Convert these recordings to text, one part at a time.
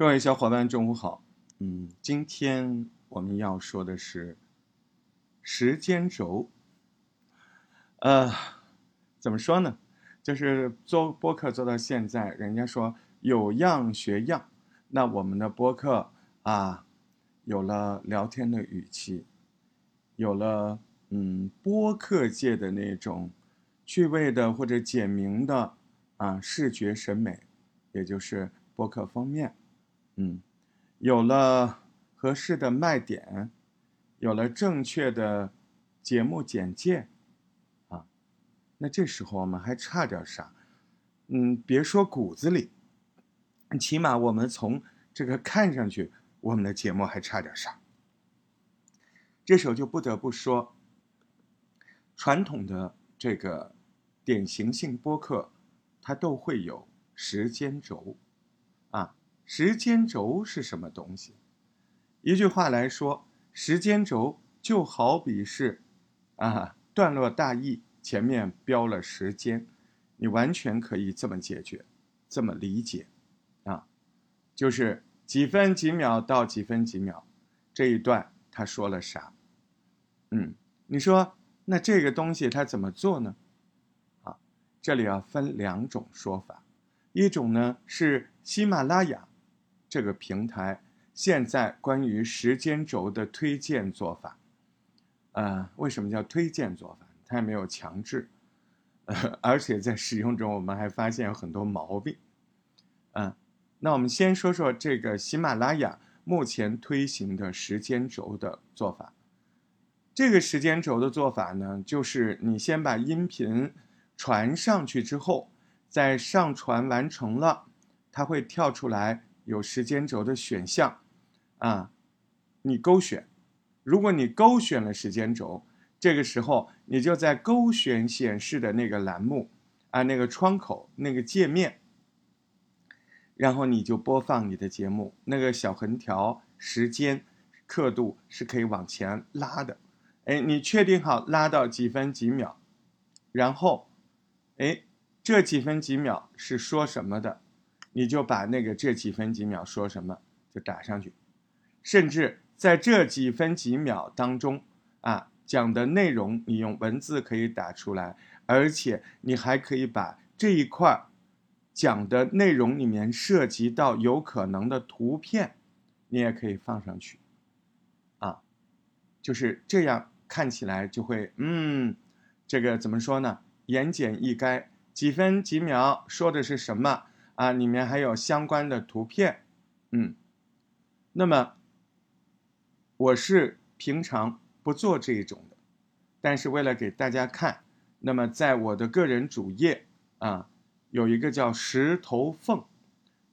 各位小伙伴，中午好。嗯，今天我们要说的是时间轴。呃，怎么说呢？就是做播客做到现在，人家说有样学样。那我们的播客啊，有了聊天的语气，有了嗯播客界的那种趣味的或者简明的啊视觉审美，也就是播客封面。嗯，有了合适的卖点，有了正确的节目简介，啊，那这时候我们还差点啥？嗯，别说骨子里，起码我们从这个看上去，我们的节目还差点啥？这时候就不得不说，传统的这个典型性播客，它都会有时间轴，啊。时间轴是什么东西？一句话来说，时间轴就好比是，啊，段落大意前面标了时间，你完全可以这么解决，这么理解，啊，就是几分几秒到几分几秒这一段他说了啥？嗯，你说那这个东西他怎么做呢？啊，这里要分两种说法，一种呢是喜马拉雅。这个平台现在关于时间轴的推荐做法，呃，为什么叫推荐做法？它也没有强制，呃，而且在使用中我们还发现有很多毛病，嗯，那我们先说说这个喜马拉雅目前推行的时间轴的做法。这个时间轴的做法呢，就是你先把音频传上去之后，在上传完成了，它会跳出来。有时间轴的选项，啊，你勾选。如果你勾选了时间轴，这个时候你就在勾选显示的那个栏目，啊，那个窗口那个界面，然后你就播放你的节目。那个小横条时间刻度是可以往前拉的。哎，你确定好拉到几分几秒，然后，哎，这几分几秒是说什么的？你就把那个这几分几秒说什么就打上去，甚至在这几分几秒当中啊讲的内容，你用文字可以打出来，而且你还可以把这一块讲的内容里面涉及到有可能的图片，你也可以放上去，啊，就是这样看起来就会嗯，这个怎么说呢？言简意赅，几分几秒说的是什么？啊，里面还有相关的图片，嗯，那么我是平常不做这一种的，但是为了给大家看，那么在我的个人主页啊，有一个叫石头缝，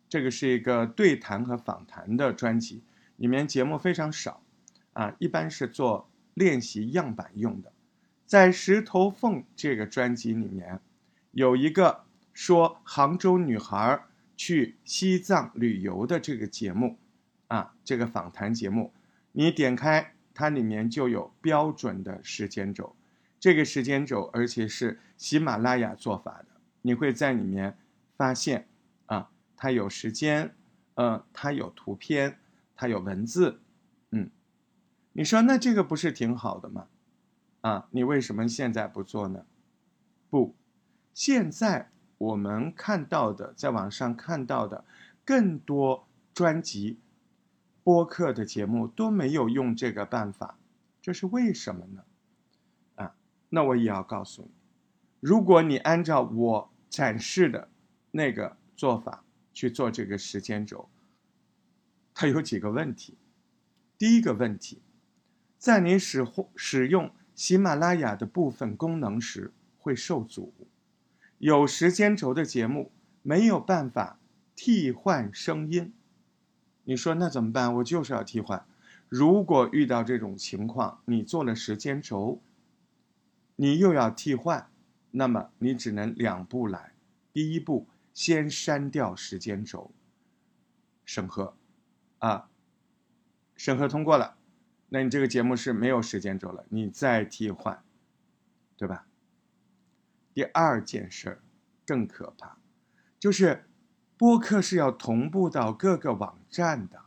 这个是一个对谈和访谈的专辑，里面节目非常少，啊，一般是做练习样板用的，在石头缝这个专辑里面有一个。说杭州女孩去西藏旅游的这个节目，啊，这个访谈节目，你点开它里面就有标准的时间轴，这个时间轴而且是喜马拉雅做法的，你会在里面发现，啊，它有时间，嗯，它有图片，它有文字，嗯，你说那这个不是挺好的吗？啊，你为什么现在不做呢？不，现在。我们看到的，在网上看到的更多专辑、播客的节目都没有用这个办法，这是为什么呢？啊，那我也要告诉你，如果你按照我展示的那个做法去做这个时间轴，它有几个问题。第一个问题，在你使使用喜马拉雅的部分功能时会受阻。有时间轴的节目没有办法替换声音，你说那怎么办？我就是要替换。如果遇到这种情况，你做了时间轴，你又要替换，那么你只能两步来。第一步，先删掉时间轴，审核，啊，审核通过了，那你这个节目是没有时间轴了，你再替换，对吧？第二件事儿更可怕，就是播客是要同步到各个网站的，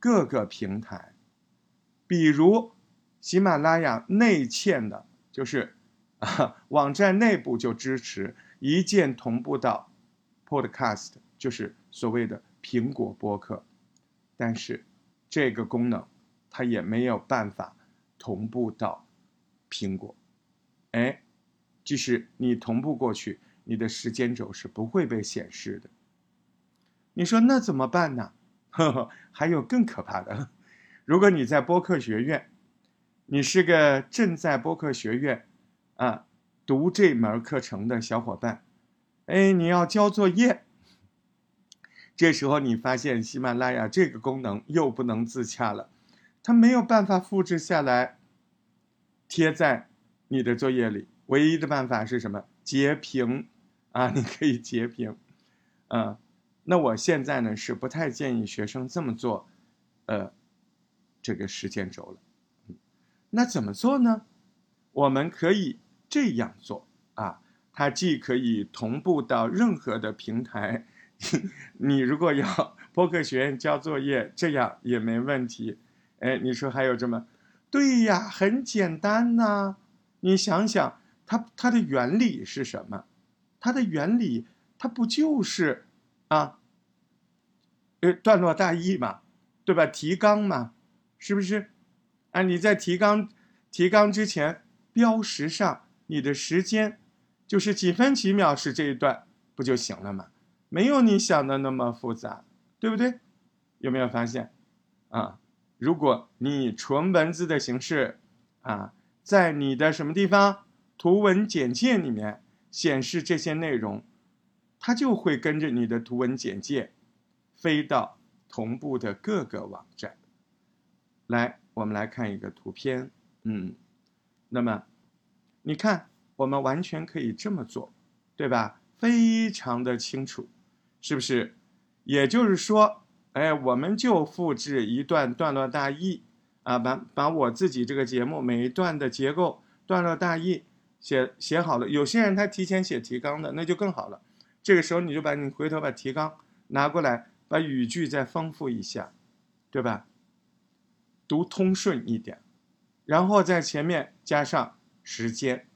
各个平台，比如喜马拉雅内嵌的，就是啊，网站内部就支持一键同步到 Podcast，就是所谓的苹果播客，但是这个功能它也没有办法同步到苹果，哎。即使你同步过去，你的时间轴是不会被显示的。你说那怎么办呢？呵呵，还有更可怕的。如果你在播客学院，你是个正在播客学院啊读这门课程的小伙伴，哎，你要交作业。这时候你发现喜马拉雅这个功能又不能自洽了，它没有办法复制下来，贴在你的作业里。唯一的办法是什么？截屏啊，你可以截屏，嗯，那我现在呢是不太建议学生这么做，呃，这个时间轴了。那怎么做呢？我们可以这样做啊，它既可以同步到任何的平台，你如果要 播客学院交作业，这样也没问题。哎，你说还有这么？对呀，很简单呐，你想想。它它的原理是什么？它的原理，它不就是啊，呃，段落大意嘛，对吧？提纲嘛，是不是？啊，你在提纲提纲之前标识上你的时间，就是几分几秒是这一段，不就行了吗？没有你想的那么复杂，对不对？有没有发现？啊，如果你纯文字的形式啊，在你的什么地方？图文简介里面显示这些内容，它就会跟着你的图文简介飞到同步的各个网站。来，我们来看一个图片，嗯，那么你看，我们完全可以这么做，对吧？非常的清楚，是不是？也就是说，哎，我们就复制一段段落大意啊，把把我自己这个节目每一段的结构、段落大意。写写好了，有些人他提前写提纲的，那就更好了。这个时候你就把你回头把提纲拿过来，把语句再丰富一下，对吧？读通顺一点，然后在前面加上时间，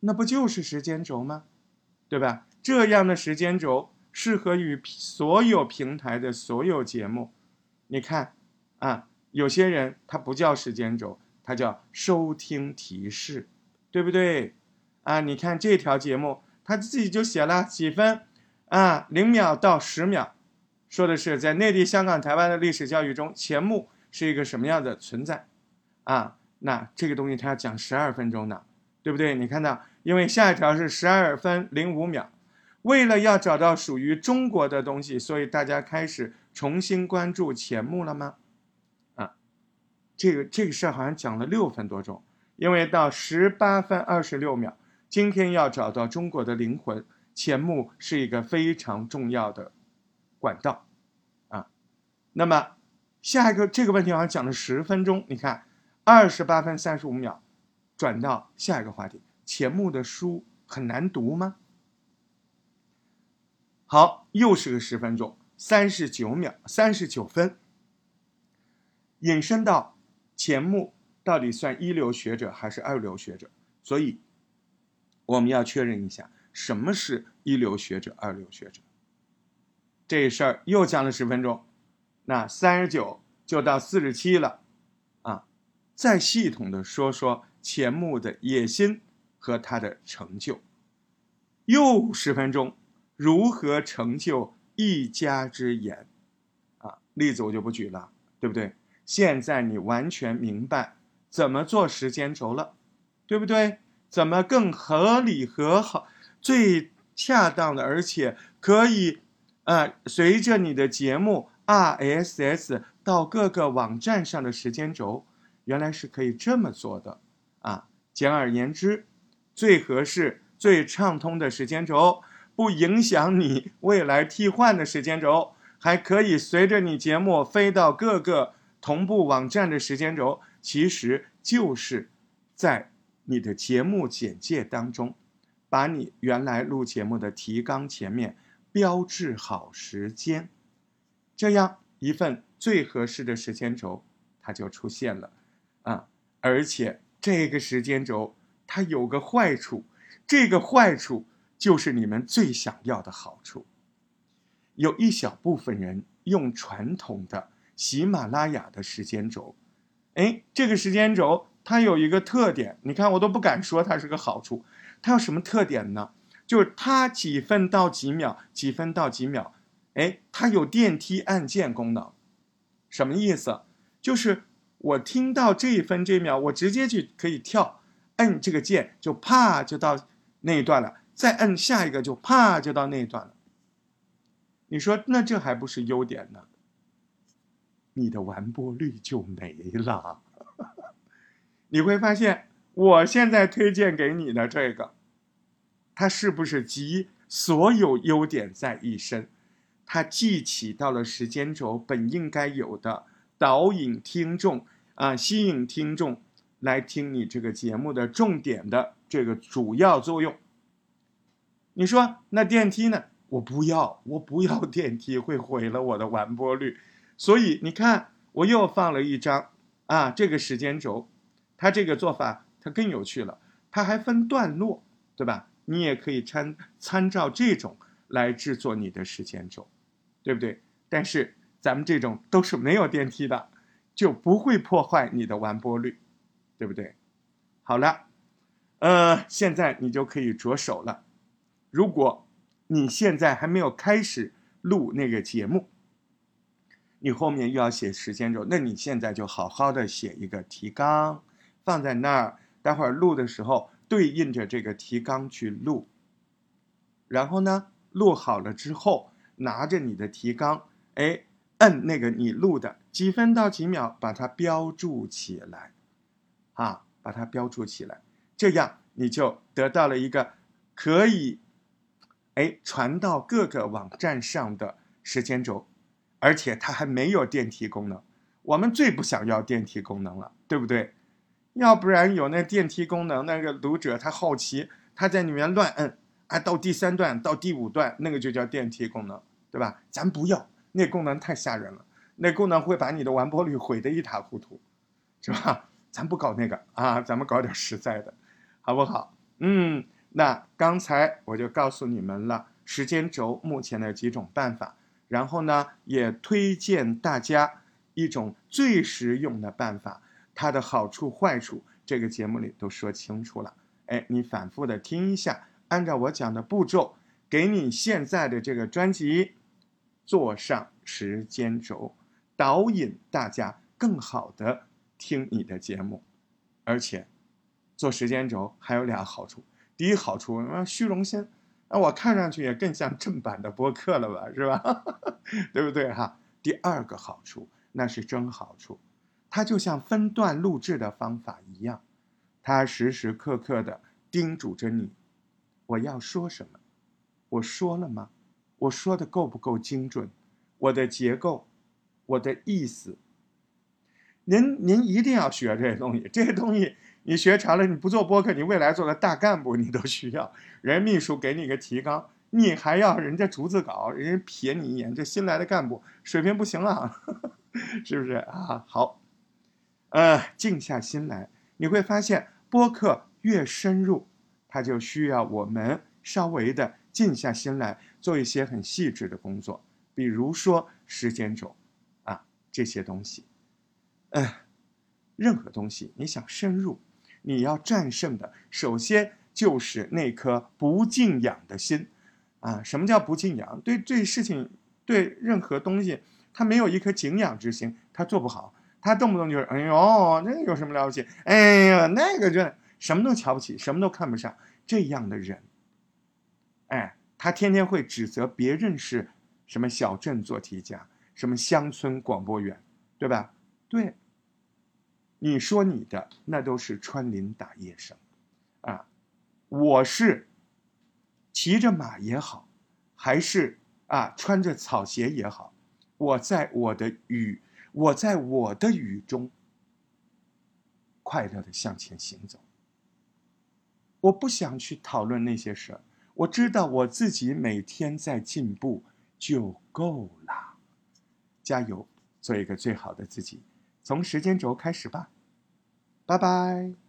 那不就是时间轴吗？对吧？这样的时间轴适合于所有平台的所有节目。你看啊，有些人他不叫时间轴，他叫收听提示，对不对？啊，你看这条节目，他自己就写了几分，啊，零秒到十秒，说的是在内地、香港、台湾的历史教育中，钱穆是一个什么样的存在，啊，那这个东西他要讲十二分钟呢，对不对？你看到，因为下一条是十二分零五秒，为了要找到属于中国的东西，所以大家开始重新关注钱穆了吗？啊，这个这个事儿好像讲了六分多钟，因为到十八分二十六秒。今天要找到中国的灵魂，钱穆是一个非常重要的管道，啊，那么下一个这个问题好像讲了十分钟，你看二十八分三十五秒，转到下一个话题，钱穆的书很难读吗？好，又是个十分钟，三十九秒，三十九分，引申到钱穆到底算一流学者还是二流学者？所以。我们要确认一下什么是一流学者、二流学者。这事儿又讲了十分钟，那三十九就到四十七了，啊，再系统的说说钱穆的野心和他的成就，又十分钟，如何成就一家之言，啊，例子我就不举了，对不对？现在你完全明白怎么做时间轴了，对不对？怎么更合理和好、最恰当的，而且可以，呃，随着你的节目 RSS 到各个网站上的时间轴，原来是可以这么做的啊！简而言之，最合适、最畅通的时间轴，不影响你未来替换的时间轴，还可以随着你节目飞到各个同步网站的时间轴，其实就是在。你的节目简介当中，把你原来录节目的提纲前面标志好时间，这样一份最合适的时间轴它就出现了啊！而且这个时间轴它有个坏处，这个坏处就是你们最想要的好处。有一小部分人用传统的喜马拉雅的时间轴，哎，这个时间轴它有一个特点，你看我都不敢说它是个好处，它有什么特点呢？就是它几分到几秒，几分到几秒，哎，它有电梯按键功能，什么意思？就是我听到这一分这一秒，我直接就可以跳，摁这个键就啪就到那一段了，再摁下一个就啪就到那一段了。你说那这还不是优点呢？你的完播率就没了。你会发现，我现在推荐给你的这个。它是不是集所有优点在一身？它既起到了时间轴本应该有的导引听众啊，吸引听众来听你这个节目的重点的这个主要作用。你说那电梯呢？我不要，我不要 电梯，会毁了我的完播率。所以你看，我又放了一张啊，这个时间轴，它这个做法它更有趣了，它还分段落，对吧？你也可以参参照这种来制作你的时间轴，对不对？但是咱们这种都是没有电梯的，就不会破坏你的完播率，对不对？好了，呃，现在你就可以着手了。如果你现在还没有开始录那个节目，你后面又要写时间轴，那你现在就好好的写一个提纲，放在那儿，待会儿录的时候。对应着这个提纲去录，然后呢，录好了之后，拿着你的提纲，哎，摁那个你录的几分到几秒，把它标注起来，啊，把它标注起来，这样你就得到了一个可以，哎，传到各个网站上的时间轴，而且它还没有电梯功能，我们最不想要电梯功能了，对不对？要不然有那电梯功能，那个读者他好奇，他在里面乱摁，啊，到第三段到第五段，那个就叫电梯功能，对吧？咱不要那功能太吓人了，那功能会把你的完播率毁得一塌糊涂，是吧？咱不搞那个啊，咱们搞点实在的，好不好？嗯，那刚才我就告诉你们了时间轴目前的几种办法，然后呢，也推荐大家一种最实用的办法。它的好处坏处，这个节目里都说清楚了。哎，你反复的听一下，按照我讲的步骤，给你现在的这个专辑做上时间轴，导引大家更好的听你的节目。而且，做时间轴还有俩好处：第一好处，啊，虚荣心，那我看上去也更像正版的播客了吧，是吧？对不对哈？第二个好处，那是真好处。它就像分段录制的方法一样，它时时刻刻的叮嘱着你，我要说什么，我说了吗？我说的够不够精准？我的结构，我的意思。您您一定要学这些东西，这些东西你学长了，你不做播客，你未来做个大干部你都需要。人秘书给你个提纲，你还要人家逐字稿，人家瞥你一眼，这新来的干部水平不行啊，是不是啊？好。呃，静下心来，你会发现播客越深入，它就需要我们稍微的静下心来做一些很细致的工作，比如说时间轴，啊，这些东西，嗯，任何东西你想深入，你要战胜的，首先就是那颗不敬仰的心，啊，什么叫不敬仰？对这事情，对任何东西，他没有一颗敬仰之心，他做不好。他动不动就是，哎呦，那有什么了不起？哎呀，那个就什么都瞧不起，什么都看不上，这样的人，哎，他天天会指责别人是什么小镇做题家，什么乡村广播员，对吧？对，你说你的那都是穿林打叶声，啊，我是骑着马也好，还是啊穿着草鞋也好，我在我的语。我在我的雨中快乐的向前行走。我不想去讨论那些事儿，我知道我自己每天在进步就够了。加油，做一个最好的自己，从时间轴开始吧。拜拜。